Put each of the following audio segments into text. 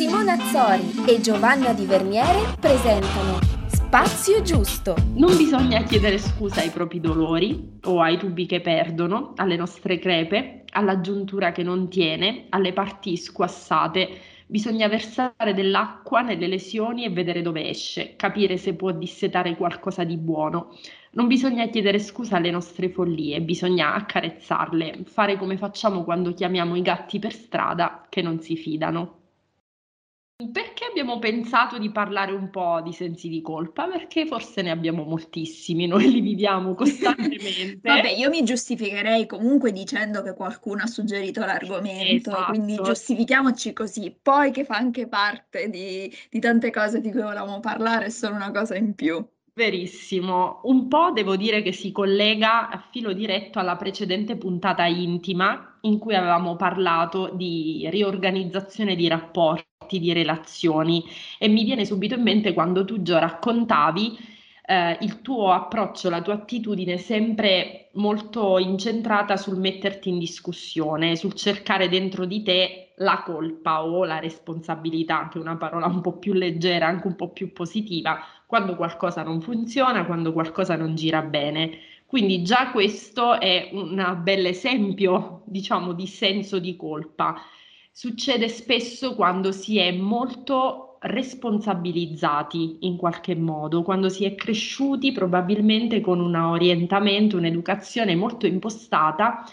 Simona Azzori e Giovanna Di Verniere presentano Spazio Giusto. Non bisogna chiedere scusa ai propri dolori o ai tubi che perdono, alle nostre crepe, alla giuntura che non tiene, alle parti squassate. Bisogna versare dell'acqua nelle lesioni e vedere dove esce, capire se può dissetare qualcosa di buono. Non bisogna chiedere scusa alle nostre follie, bisogna accarezzarle, fare come facciamo quando chiamiamo i gatti per strada che non si fidano. Perché abbiamo pensato di parlare un po' di sensi di colpa? Perché forse ne abbiamo moltissimi, noi li viviamo costantemente. Vabbè, io mi giustificherei comunque dicendo che qualcuno ha suggerito l'argomento, esatto. quindi giustifichiamoci così. Poi che fa anche parte di, di tante cose di cui volevamo parlare, è solo una cosa in più. Verissimo, un po' devo dire che si collega a filo diretto alla precedente puntata intima in cui avevamo parlato di riorganizzazione di rapporti, di relazioni e mi viene subito in mente quando tu già raccontavi eh, il tuo approccio, la tua attitudine sempre molto incentrata sul metterti in discussione, sul cercare dentro di te la colpa o la responsabilità, che è una parola un po' più leggera, anche un po' più positiva, quando qualcosa non funziona, quando qualcosa non gira bene. Quindi già questo è un bel esempio, diciamo, di senso di colpa. Succede spesso quando si è molto responsabilizzati in qualche modo, quando si è cresciuti probabilmente con un orientamento, un'educazione molto impostata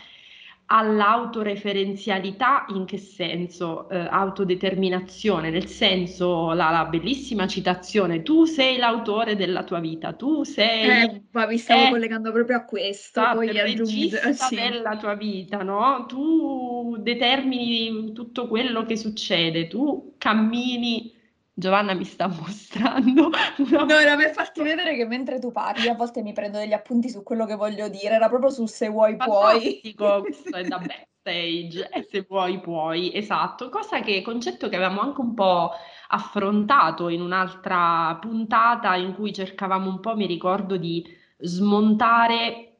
all'autoreferenzialità in che senso? Eh, autodeterminazione, nel senso la, la, bellissima citazione, tu sei l'autore della tua vita, tu sei... Eh, ma mi stavo eh, collegando proprio a questo, poi il regista sì. della tua vita, no? Tu determini tutto quello che succede, tu cammini Giovanna mi sta mostrando. Una... No, era per farti vedere che mentre tu parli a volte mi prendo degli appunti su quello che voglio dire, era proprio su se vuoi Fantastico, puoi. questo è da backstage, e se vuoi puoi, esatto, cosa che, concetto che avevamo anche un po' affrontato in un'altra puntata in cui cercavamo un po', mi ricordo, di smontare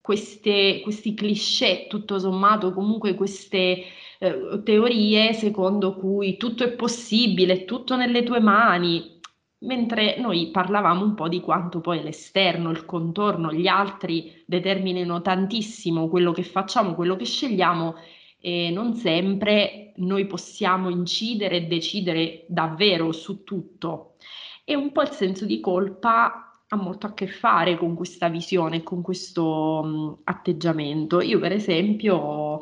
queste, questi cliché, tutto sommato, comunque queste eh, teorie secondo cui tutto è possibile, tutto nelle tue mani, mentre noi parlavamo un po' di quanto poi l'esterno, il contorno, gli altri determinino tantissimo quello che facciamo, quello che scegliamo e non sempre noi possiamo incidere e decidere davvero su tutto. E un po' il senso di colpa ha molto a che fare con questa visione, con questo atteggiamento. Io per esempio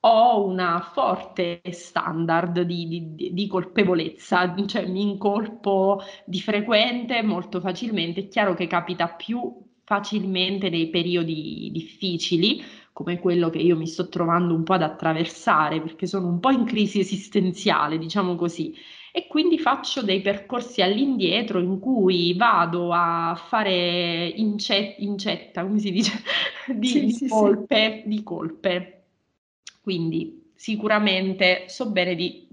ho una forte standard di, di, di, colpevolezza, cioè mi incolpo di frequente molto facilmente. È chiaro che capita più facilmente nei periodi difficili, come quello che io mi sto trovando un po' ad attraversare, perché sono un po' in crisi esistenziale, diciamo così. E quindi faccio dei percorsi all'indietro in cui vado a fare incetta, incetta come si dice, di, sì, di sì, colpe, sì. di colpe quindi sicuramente so bene di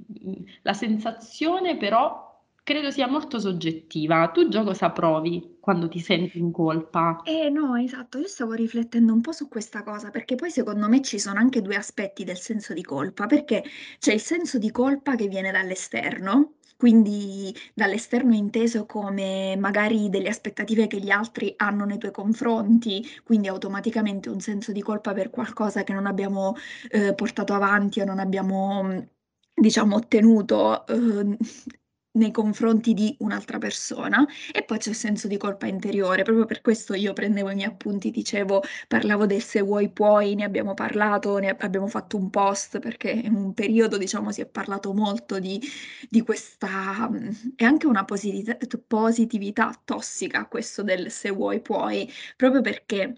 la sensazione però credo sia molto soggettiva. Tu già cosa provi quando ti senti in colpa? Eh no, esatto, io stavo riflettendo un po' su questa cosa, perché poi secondo me ci sono anche due aspetti del senso di colpa, perché c'è il senso di colpa che viene dall'esterno, quindi dall'esterno inteso come magari delle aspettative che gli altri hanno nei tuoi confronti, quindi automaticamente un senso di colpa per qualcosa che non abbiamo eh, portato avanti o non abbiamo, diciamo, ottenuto eh, nei confronti di un'altra persona e poi c'è il senso di colpa interiore. Proprio per questo io prendevo i miei appunti, dicevo, parlavo del se vuoi puoi, ne abbiamo parlato, ne abbiamo fatto un post perché in un periodo, diciamo, si è parlato molto di, di questa e anche una positività, positività tossica, questo del se vuoi puoi, proprio perché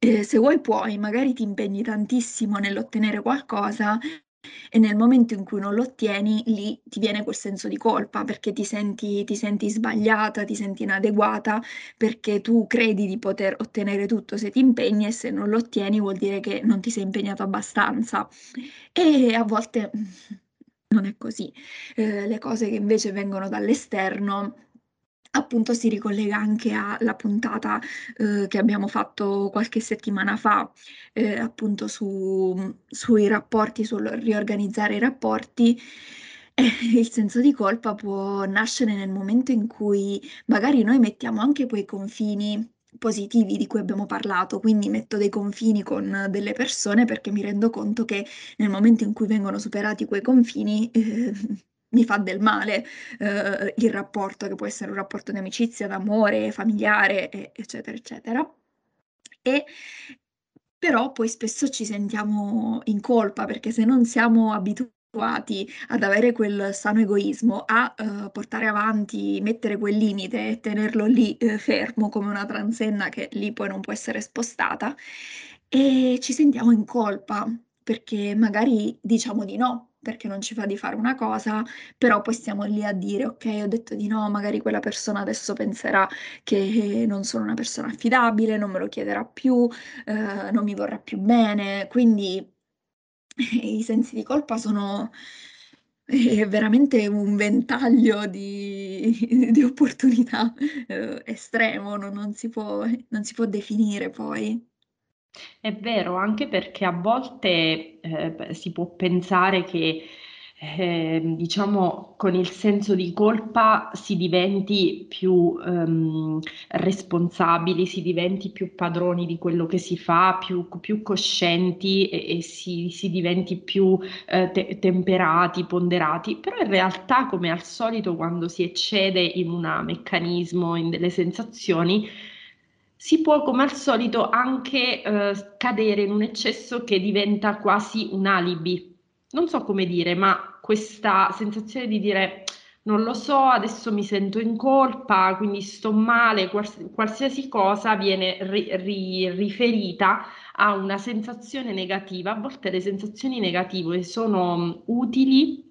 eh, se vuoi puoi, magari ti impegni tantissimo nell'ottenere qualcosa e nel momento in cui non lo ottieni, lì ti viene quel senso di colpa perché ti senti, ti senti sbagliata, ti senti inadeguata, perché tu credi di poter ottenere tutto se ti impegni e se non lo ottieni vuol dire che non ti sei impegnato abbastanza. E a volte non è così. Eh, le cose che invece vengono dall'esterno appunto si ricollega anche alla puntata eh, che abbiamo fatto qualche settimana fa, eh, appunto su, sui rapporti, sul riorganizzare i rapporti. il senso di colpa può nascere nel momento in cui magari noi mettiamo anche quei confini positivi di cui abbiamo parlato, quindi metto dei confini con delle persone perché mi rendo conto che nel momento in cui vengono superati quei confini eh, mi fa del male eh, il rapporto, che può essere un rapporto di amicizia, d'amore, familiare, eccetera, eccetera. E però poi spesso ci sentiamo in colpa perché se non siamo abituati ad avere quel sano egoismo, a uh, portare avanti, mettere quel limite e tenerlo lì uh, fermo come una transenna che lì poi non può essere spostata, e ci sentiamo in colpa perché magari diciamo di no, perché non ci fa di fare una cosa, però poi stiamo lì a dire ok, ho detto di no, magari quella persona adesso penserà che non sono una persona affidabile, non me lo chiederà più, uh, non mi vorrà più bene, quindi i sensi di colpa sono è veramente un ventaglio di, di opportunità eh, estremo, no? non, si può, non si può definire poi. È vero, anche perché a volte eh, si può pensare che eh, diciamo, con il senso di colpa si diventi più ehm, responsabili, si diventi più padroni di quello che si fa, più, più coscienti e, e si, si, diventi più eh, te- temperati, ponderati, però in realtà come al solito quando si eccede in un meccanismo, in delle sensazioni, si può come al solito anche eh, cadere in un eccesso che diventa quasi un alibi non so come dire, ma questa sensazione di dire non lo so, adesso mi sento in colpa, quindi sto male, quals- qualsiasi cosa viene ri- ri- riferita a una sensazione negativa. A volte le sensazioni negative sono mm, utili.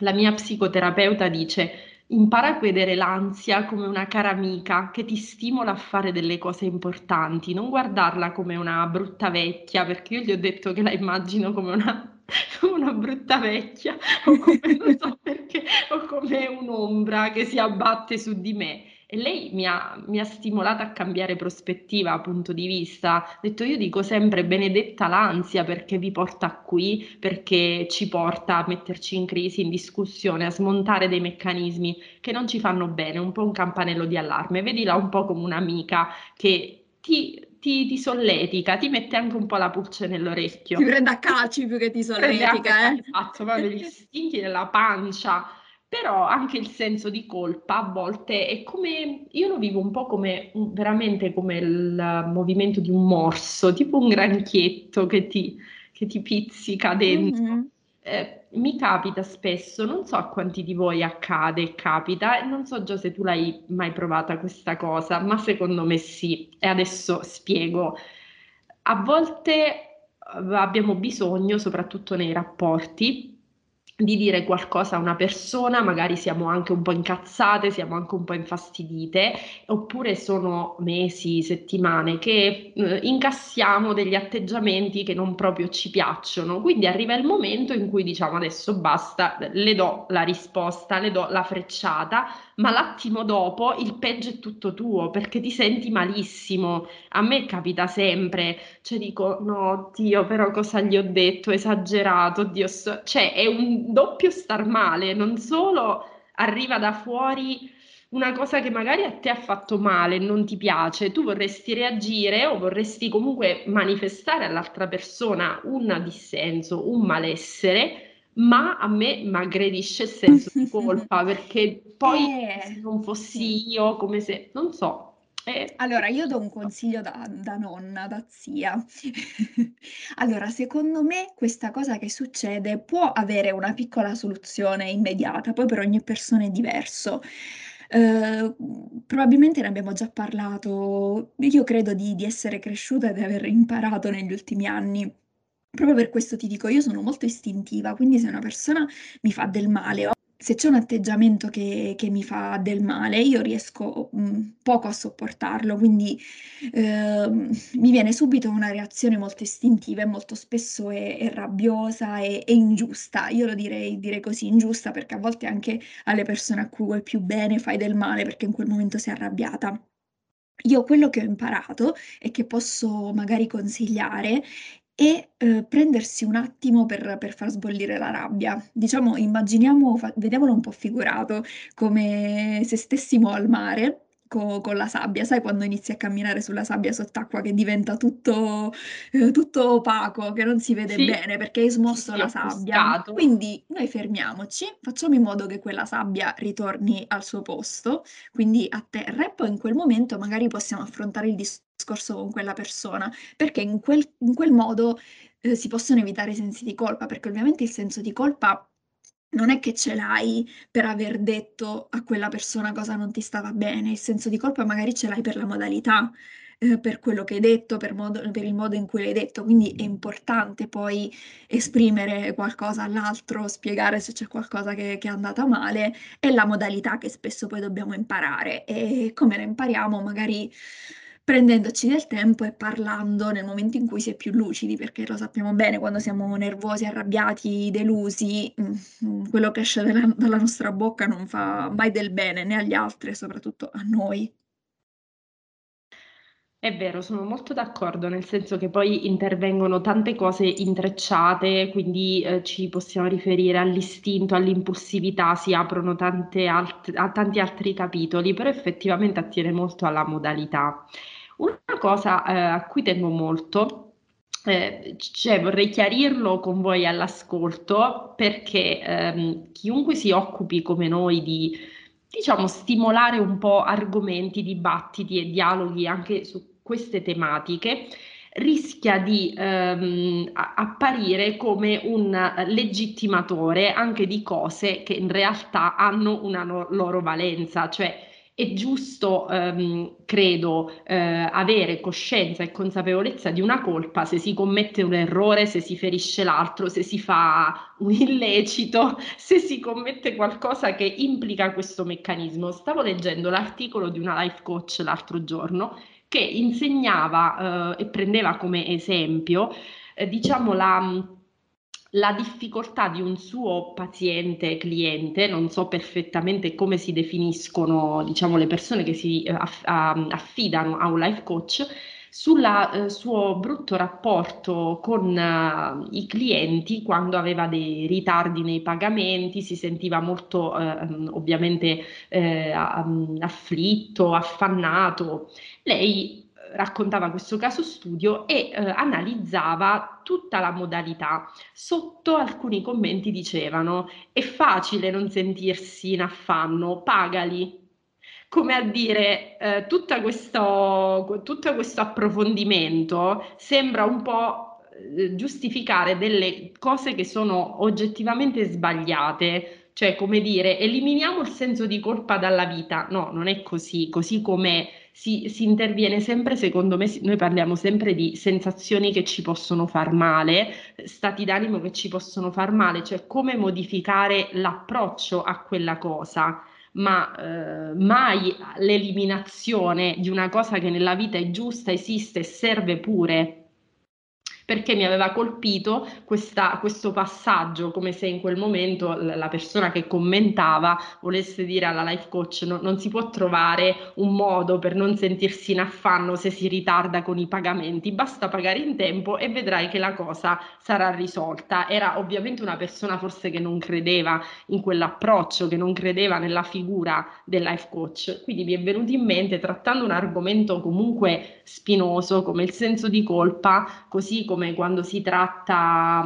La mia psicoterapeuta dice impara a vedere l'ansia come una cara amica che ti stimola a fare delle cose importanti, non guardarla come una brutta vecchia, perché io gli ho detto che la immagino come una una brutta vecchia o come, so perché, o come un'ombra che si abbatte su di me. E lei mi ha, mi ha stimolata a cambiare prospettiva, punto di vista. Ho detto, io dico sempre benedetta l'ansia perché vi porta qui, perché ci porta a metterci in crisi, in discussione, a smontare dei meccanismi che non ci fanno bene, un po' un campanello di allarme. Vedila un po' come un'amica che ti ti, ti, solletica, ti mette anche un po' la pulce nell'orecchio. Ti prende a calci più che ti solletica, eh? Esatto, proprio degli stinchi nella pancia. Però anche il senso di colpa a volte è come, io lo vivo un po' come, veramente come il movimento di un morso, tipo un granchietto che ti, che ti pizzica dentro. Mm-hmm. Eh, mi capita spesso, non so a quanti di voi accade e capita, e non so già se tu l'hai mai provata questa cosa, ma secondo me sì. E adesso spiego. A volte eh, abbiamo bisogno, soprattutto nei rapporti, di dire qualcosa a una persona, magari siamo anche un po' incazzate, siamo anche un po' infastidite, oppure sono mesi, settimane che eh, incassiamo degli atteggiamenti che non proprio ci piacciono. Quindi arriva il momento in cui diciamo adesso basta, le do la risposta, le do la frecciata, ma l'attimo dopo il peggio è tutto tuo perché ti senti malissimo. A me capita sempre, cioè dico no, Dio, però cosa gli ho detto? Esagerato, Dio, so... cioè è un doppio star male, non solo arriva da fuori una cosa che magari a te ha fatto male, non ti piace, tu vorresti reagire o vorresti comunque manifestare all'altra persona un dissenso, un malessere ma a me mi aggredisce il senso di colpa perché poi eh, se non fossi io, come se, non so. Eh. Allora, io do un consiglio da, da nonna, da zia. allora, secondo me questa cosa che succede può avere una piccola soluzione immediata, poi per ogni persona è diverso. Uh, probabilmente ne abbiamo già parlato, io credo di, di essere cresciuta e di aver imparato negli ultimi anni Proprio per questo ti dico, io sono molto istintiva, quindi se una persona mi fa del male se c'è un atteggiamento che che mi fa del male, io riesco, mhmm, poco a sopportarlo, quindi, ehm, mi viene subito una reazione molto istintiva e molto spesso è è rabbiosa e ingiusta. Io lo direi direi così, ingiusta, perché a volte anche alle persone a cui vuoi più bene fai del male perché in quel momento sei arrabbiata. Io quello che ho imparato e che posso magari consigliare e eh, prendersi un attimo per, per, far sbollire la rabbia. Diciamo, immaginiamo, fa, vediamolo un po' figurato, come se stessimo al mare co- con la sabbia, sai quando inizi a camminare sulla sabbia sott'acqua che diventa tutto, eh, tutto opaco, che non si vede Sì, bene perché hai smosso sì, la sabbia. offuscato. Quindi noi fermiamoci, facciamo in modo che quella sabbia ritorni al suo posto, quindi a terra, e poi in quel momento magari possiamo affrontare il discorso con quella persona, perché in quel, in quel modo eh, si possono evitare i sensi di colpa, perché ovviamente il senso di colpa non è che ce l'hai per aver detto a quella persona cosa non ti stava bene, il senso di colpa magari ce l'hai per la modalità, eh, per quello che hai detto, per, modo, per il modo in cui l'hai detto, quindi è importante poi esprimere qualcosa all'altro, spiegare se c'è qualcosa che, che è andata male, è la modalità che spesso poi dobbiamo imparare e come la impariamo magari prendendoci del tempo e parlando nel momento in cui si è più lucidi, perché lo sappiamo bene, quando siamo nervosi, arrabbiati, delusi, mm, mm, quello che esce dalla, dalla nostra bocca non fa mai del bene né agli altri soprattutto a noi. È vero, sono molto d'accordo, nel senso che poi intervengono tante cose intrecciate, quindi eh, ci possiamo riferire all'istinto, all'impulsività, si aprono alt- a tanti altri capitoli, però effettivamente attiene molto alla modalità. Una cosa eh, a cui tengo molto, eh, cioè vorrei chiarirlo con voi all'ascolto, perché ehm, chiunque si occupi come noi di, diciamo, stimolare un po' argomenti, dibattiti e dialoghi anche su queste tematiche, rischia di ehm, apparire come un legittimatore anche di cose che in realtà hanno una no- loro valenza, cioè è giusto, ehm, credo, eh, avere coscienza e consapevolezza di una colpa se si commette un errore, se si ferisce l'altro, se si fa un illecito, se si commette qualcosa che implica questo meccanismo. Stavo leggendo l'articolo di una life coach l'altro giorno che insegnava eh, e prendeva come esempio, eh, diciamo, la la difficoltà di un suo paziente, cliente, non so perfettamente come si definiscono, diciamo, le persone che si eh, affidano a un life coach, sul eh, suo brutto rapporto con uh, i clienti quando aveva dei ritardi nei pagamenti, si sentiva molto eh, ovviamente eh, afflitto, affannato. Lei raccontava questo caso studio e eh, analizzava tutta la modalità. Sotto alcuni commenti dicevano è facile non sentirsi in affanno, pagali. Come a dire, eh, tutto questo, tutto questo approfondimento sembra un po' eh, giustificare delle cose che sono oggettivamente sbagliate, cioè come dire, eliminiamo il senso di colpa dalla vita. No, non è così, così come si, si, interviene sempre, secondo me, noi parliamo sempre di sensazioni che ci possono far male, stati d'animo che ci possono far male, cioè come modificare l'approccio a quella cosa, ma eh, mai l'eliminazione di una cosa che nella vita è giusta, esiste e serve pure perché mi aveva colpito questa, questo passaggio, come se in quel momento la persona che commentava volesse dire alla life coach no, non si può trovare un modo per non sentirsi in affanno se si ritarda con i pagamenti, basta pagare in tempo e vedrai che la cosa sarà risolta. Era ovviamente una persona forse che non credeva in quell'approccio, che non credeva nella figura del life coach, quindi mi è venuto in mente trattando un argomento comunque spinoso come il senso di colpa, così come come quando si tratta,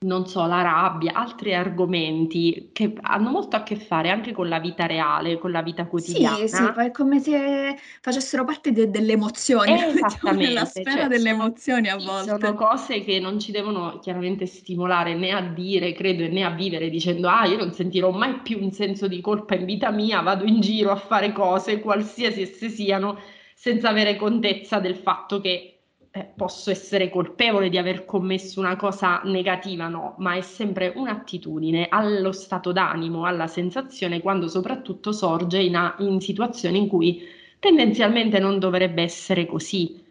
non so, la rabbia, altri argomenti che hanno molto a che fare anche con la vita reale, con la vita quotidiana. Sì, sì, è come se facessero parte de- delle emozioni, diciamo, nella sfera cioè, delle emozioni a volte. Sono cose che non ci devono chiaramente stimolare né a dire, credo, né a vivere dicendo ah, io non sentirò mai più un senso di colpa in vita mia, vado in giro a fare cose, qualsiasi esse siano, senza avere contezza del fatto che eh, posso essere colpevole di aver commesso una cosa negativa, no, ma è sempre un'attitudine allo stato d'animo, alla sensazione, quando soprattutto sorge in, a, in situazioni in cui tendenzialmente non dovrebbe essere così.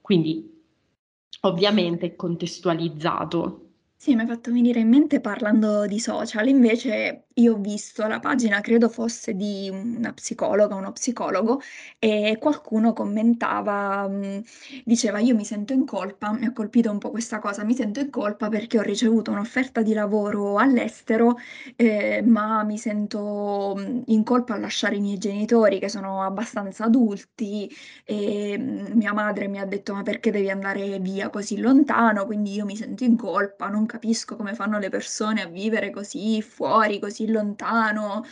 Quindi, ovviamente, contestualizzato. Sì, mi hai fatto venire in mente parlando di social, invece io ho visto la pagina, credo fosse di una psicologa, uno psicologo, e qualcuno commentava, mh, diceva io mi sento in colpa, mi ha colpito un po' questa cosa, mi sento in colpa perché ho ricevuto un'offerta di lavoro all'estero, eh, ma mi sento mh, in colpa a lasciare i miei genitori che sono abbastanza adulti e mh, mia madre mi ha detto ma perché devi andare via così lontano, quindi io mi sento in colpa, non capisco come fanno le persone a vivere così fuori, così lontano.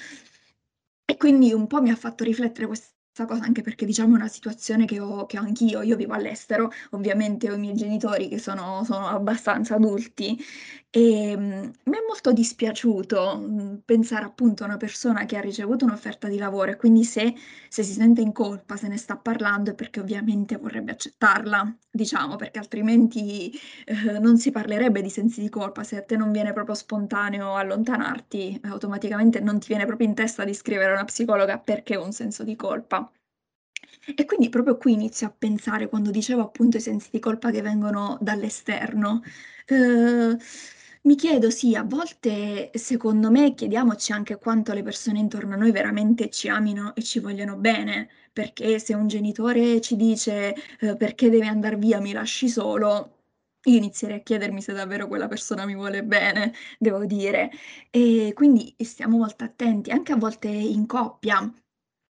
E quindi un po' mi ha fatto riflettere questa cosa, anche perché diciamo è una situazione che ho, che ho anch'io, io vivo all'estero, ovviamente ho i miei genitori che sono, sono abbastanza adulti e mm, mi è molto dispiaciuto mm, pensare appunto a una persona che ha ricevuto un'offerta di lavoro e quindi se, se si sente in colpa, se ne sta parlando è perché ovviamente vorrebbe accettarla, diciamo, perché altrimenti eh, non si parlerebbe di sensi di colpa. Se a te non viene proprio spontaneo allontanarti, automaticamente non ti viene proprio in testa di scrivere a una psicologa perché ho un senso di colpa. E quindi proprio qui inizio a pensare, quando dicevo appunto i sensi di colpa che vengono dall'esterno, eh, mi chiedo, sì, a volte secondo me chiediamoci anche quanto le persone intorno a noi veramente ci amino e ci vogliono bene, perché se un genitore ci dice eh, perché devi andare via, mi lasci solo, io inizierei a chiedermi se davvero quella persona mi vuole bene, devo dire. E quindi stiamo molto attenti, anche a volte in coppia,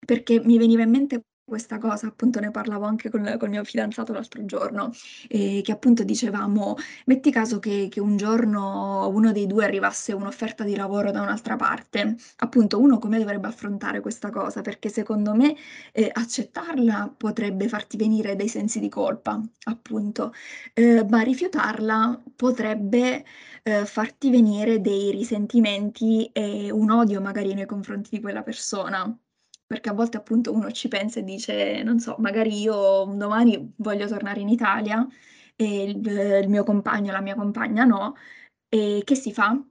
perché mi veniva in mente questa cosa, appunto ne parlavo anche con col mio fidanzato l'altro giorno, ehm, che appunto dicevamo: metti caso che che un giorno uno dei 2 arrivasse un'offerta di lavoro da un'altra parte, appunto uno come dovrebbe affrontare questa cosa? Perché secondo me, ehm, accettarla potrebbe farti venire dei sensi di colpa, appunto, ehm, ma rifiutarla potrebbe, ehm, farti venire dei risentimenti e un odio magari nei confronti di quella persona. Perché a volte appunto uno ci pensa e dice, non so, magari io domani voglio tornare in Italia e il il mio compagno, la mia compagna no, e che si fa?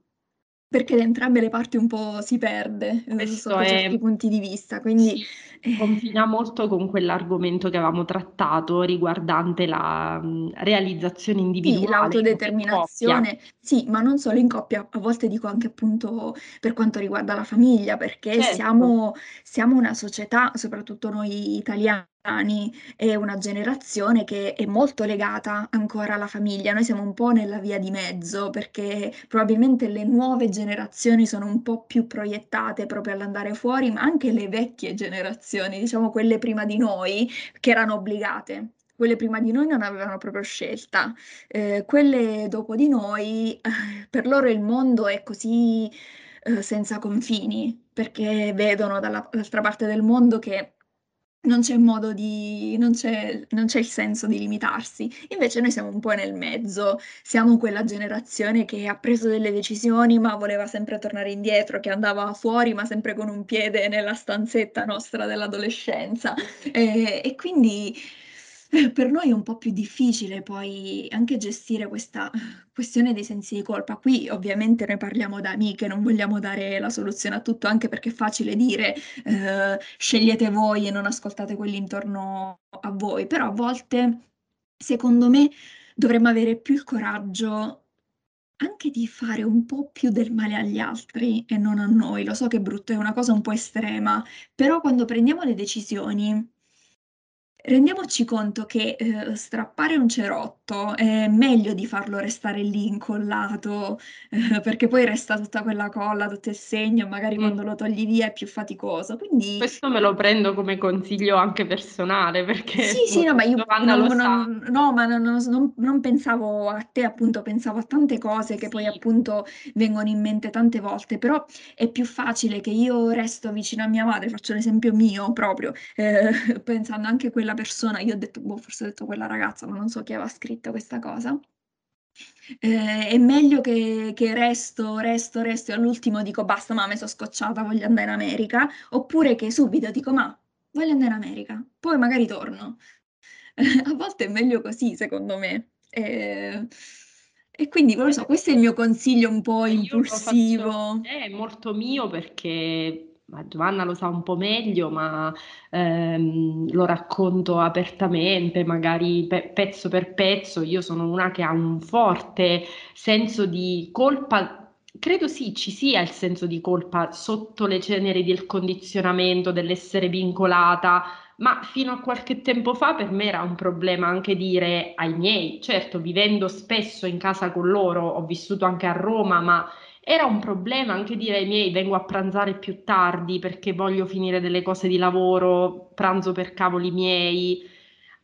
Perché da entrambe le parti un po' si perde, Questo sotto è certi punti di vista, quindi, sì, eh confina molto con quell'argomento che avevamo trattato riguardante la, realizzazione Sì, individuale coppia. l'autodeterminazione, sì, ma non solo in coppia, a volte dico anche appunto per quanto riguarda la famiglia, perché Certo. siamo siamo una società, soprattutto noi italiani, e una generazione che è molto legata ancora alla famiglia. Noi siamo un po' nella via di mezzo, perché probabilmente le nuove generazioni sono un po' più proiettate proprio all'andare fuori, ma anche le vecchie generazioni, diciamo quelle prima di noi, che erano obbligate. Quelle prima di noi non avevano proprio scelta. Ehm, quelle dopo di noi, eh, per loro il mondo è così, uhm, senza confini, perché vedono dalla l'altra parte del mondo che non c'è modo di non c'è non c'è il senso di limitarsi. Invece noi siamo un po' nel mezzo, siamo quella generazione che ha preso delle decisioni, ma voleva sempre tornare indietro, che andava fuori, ma sempre con un piede nella stanzetta nostra dell'adolescenza. Ehm, e quindi per noi è un po' più difficile poi anche gestire questa questione dei sensi di colpa. Qui ovviamente noi parliamo da amiche, non vogliamo dare la soluzione a tutto, anche perché è facile dire, ehm: "Scegliete voi e non ascoltate quelli intorno a voi", però a volte, secondo me, dovremmo avere più il coraggio anche di fare un po' più del male agli altri e non a noi. Lo so che è brutto, è una cosa un po' estrema, però quando prendiamo le decisioni Rendiamoci conto che, uhm, strappare un cerotto è meglio di farlo restare lì incollato, eh, perché poi resta tutta quella colla, tutto il segno, magari Mh. quando lo togli via è più faticoso. Quindi Questo me lo prendo come consiglio anche personale, sì, perché sì, no, ma io non non no, ma non non pensavo a te, appunto, pensavo a tante cose che poi, Sì, appunto, vengono in mente tante volte, però è più facile che io resto vicino a mia madre, faccio l'esempio mio proprio, ehm, pensando anche a quella persona, io ho detto boh, forse ho detto quella ragazza, ma non so chi aveva scritto questa cosa. Ehm, è meglio che che resto, resto, resto e all'ultimo dico: "Basta mamma, mi so scocciata, voglio andare in America", oppure che subito dico: "Ma voglio andare in America, poi magari torno". A volte è meglio così secondo me. Ehm, e quindi non lo so, questo è il mio consiglio un po' Ma lo faccio impulsivo. è molto mio perché ma Giovanna lo sa un po' meglio, ma ehm, lo racconto apertamente, magari pe- pezzo per pezzo. Io sono una che ha un forte senso di colpa. Credo sì, ci sia il senso di colpa sotto le ceneri del condizionamento, dell'essere vincolata, ma fino a qualche tempo fa per me era un problema anche dire ai miei, certo vivendo spesso in casa con loro, ho vissuto anche a Roma, ma era un problema anche dire ai miei vengo a pranzare più tardi perché voglio finire delle cose di lavoro, pranzo per cavoli miei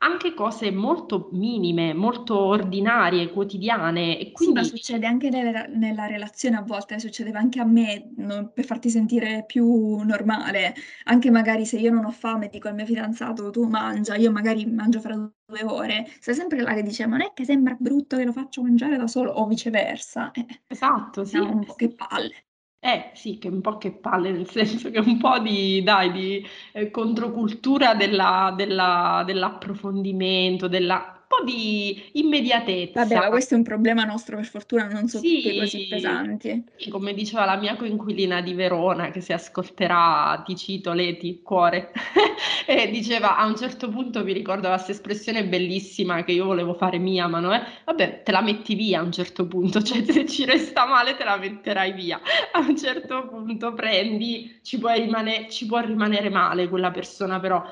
anche cose molto minime, molto ordinarie, quotidiane. E quindi... Sì, ma succede anche nella, nella relazione a volte, succedeva anche a me no, per farti sentire più normale. Anche magari se io non ho fame dico al mio fidanzato tu mangia, io magari mangio fra due ore, sei sempre là che dice ma non è che sembra brutto che lo faccio mangiare da solo o viceversa. Eh, esatto, sì. un po' che palle. Eh sì, che un po' che palle, nel senso che un po' di, dai, di eh, controcultura della, della, dell'approfondimento, della po' di immediatezza. Vabbè, ma questo è un problema nostro, per fortuna non sono sì, tutti così pesanti. Come diceva la mia coinquilina di Verona, che si ascolterà, ti cito, Leti, cuore, e diceva a un certo punto, mi ricordo questa espressione bellissima che io volevo fare mia, ma non è, vabbè, te la metti via a un certo punto, cioè se ci resta male te la metterai via. A un certo punto prendi, ci, rimane- ci può rimanere male quella persona, però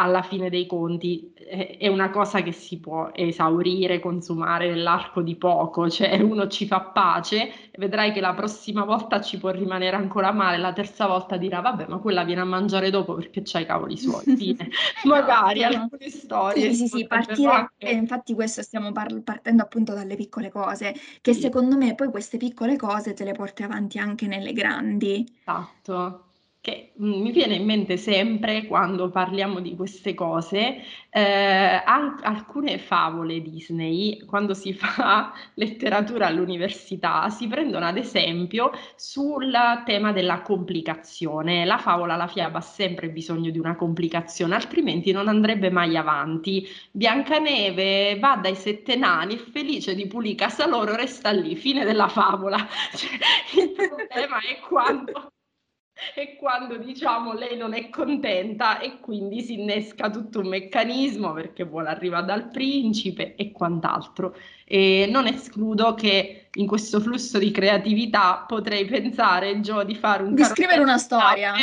alla fine dei conti è una cosa che si può esaurire, consumare nell'arco di poco, cioè uno ci fa pace vedrai che la prossima volta ci può rimanere ancora male, la terza volta dirà vabbè ma quella viene a mangiare dopo perché c'ha i cavoli suoi, fine. magari esatto. alcune storie. Sì, sì, sì, partire, anche... infatti questo stiamo par- partendo appunto dalle piccole cose, che sì. secondo me poi queste piccole cose te le porti avanti anche nelle grandi. Esatto che mi viene in mente sempre quando parliamo di queste cose, eh, an- alcune favole Disney, quando si fa letteratura all'università, si prendono ad esempio sul tema della complicazione. La favola, la fiaba ha sempre bisogno di una complicazione, altrimenti non andrebbe mai avanti. Biancaneve va dai sette nani, felice di pulire casa loro, resta lì, fine della favola. Cioè, il problema è quando e quando diciamo lei non è contenta e quindi si innesca tutto un meccanismo perché vuole arrivare dal principe e quant'altro. E non escludo che in questo flusso di creatività potrei pensare, Gio, di fare un di scrivere una storia.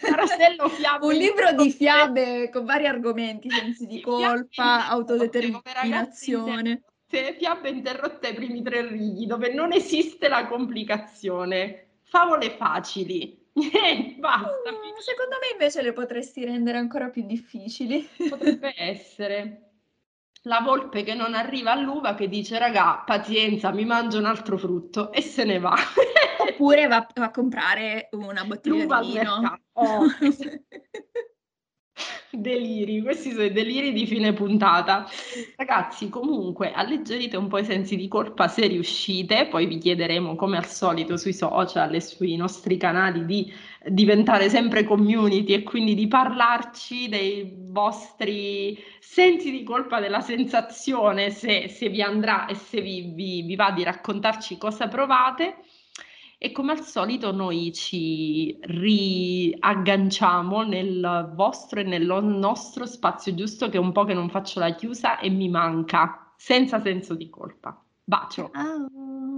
carosello fiabe. un libro di fiabe con vari argomenti, sensi di colpa, autodeterminazione. Fiabe interrotte ai primi tre righi, dove non esiste la complicazione favole facili. Basta. Mm, secondo me invece le potresti rendere ancora più difficili. Potrebbe essere. La volpe che non arriva all'uva che dice raga, pazienza, mi mangio un altro frutto e se ne va. Oppure va, va a comprare una bottiglia L'uva di vino. Oh. Deliri, questi sono i deliri di fine puntata. Ragazzi, comunque alleggerite un po' i sensi di colpa se riuscite, poi vi chiederemo come al solito sui social e sui nostri canali di diventare sempre community e quindi di parlarci dei vostri sensi di colpa, della sensazione, se, se vi andrà e se vi, vi, vi va di raccontarci cosa provate. E come al solito noi ci riagganciamo nel vostro e nel nostro spazio giusto che è un po' che non faccio la chiusa e mi manca, senza senso di colpa. Bacio. Ciao.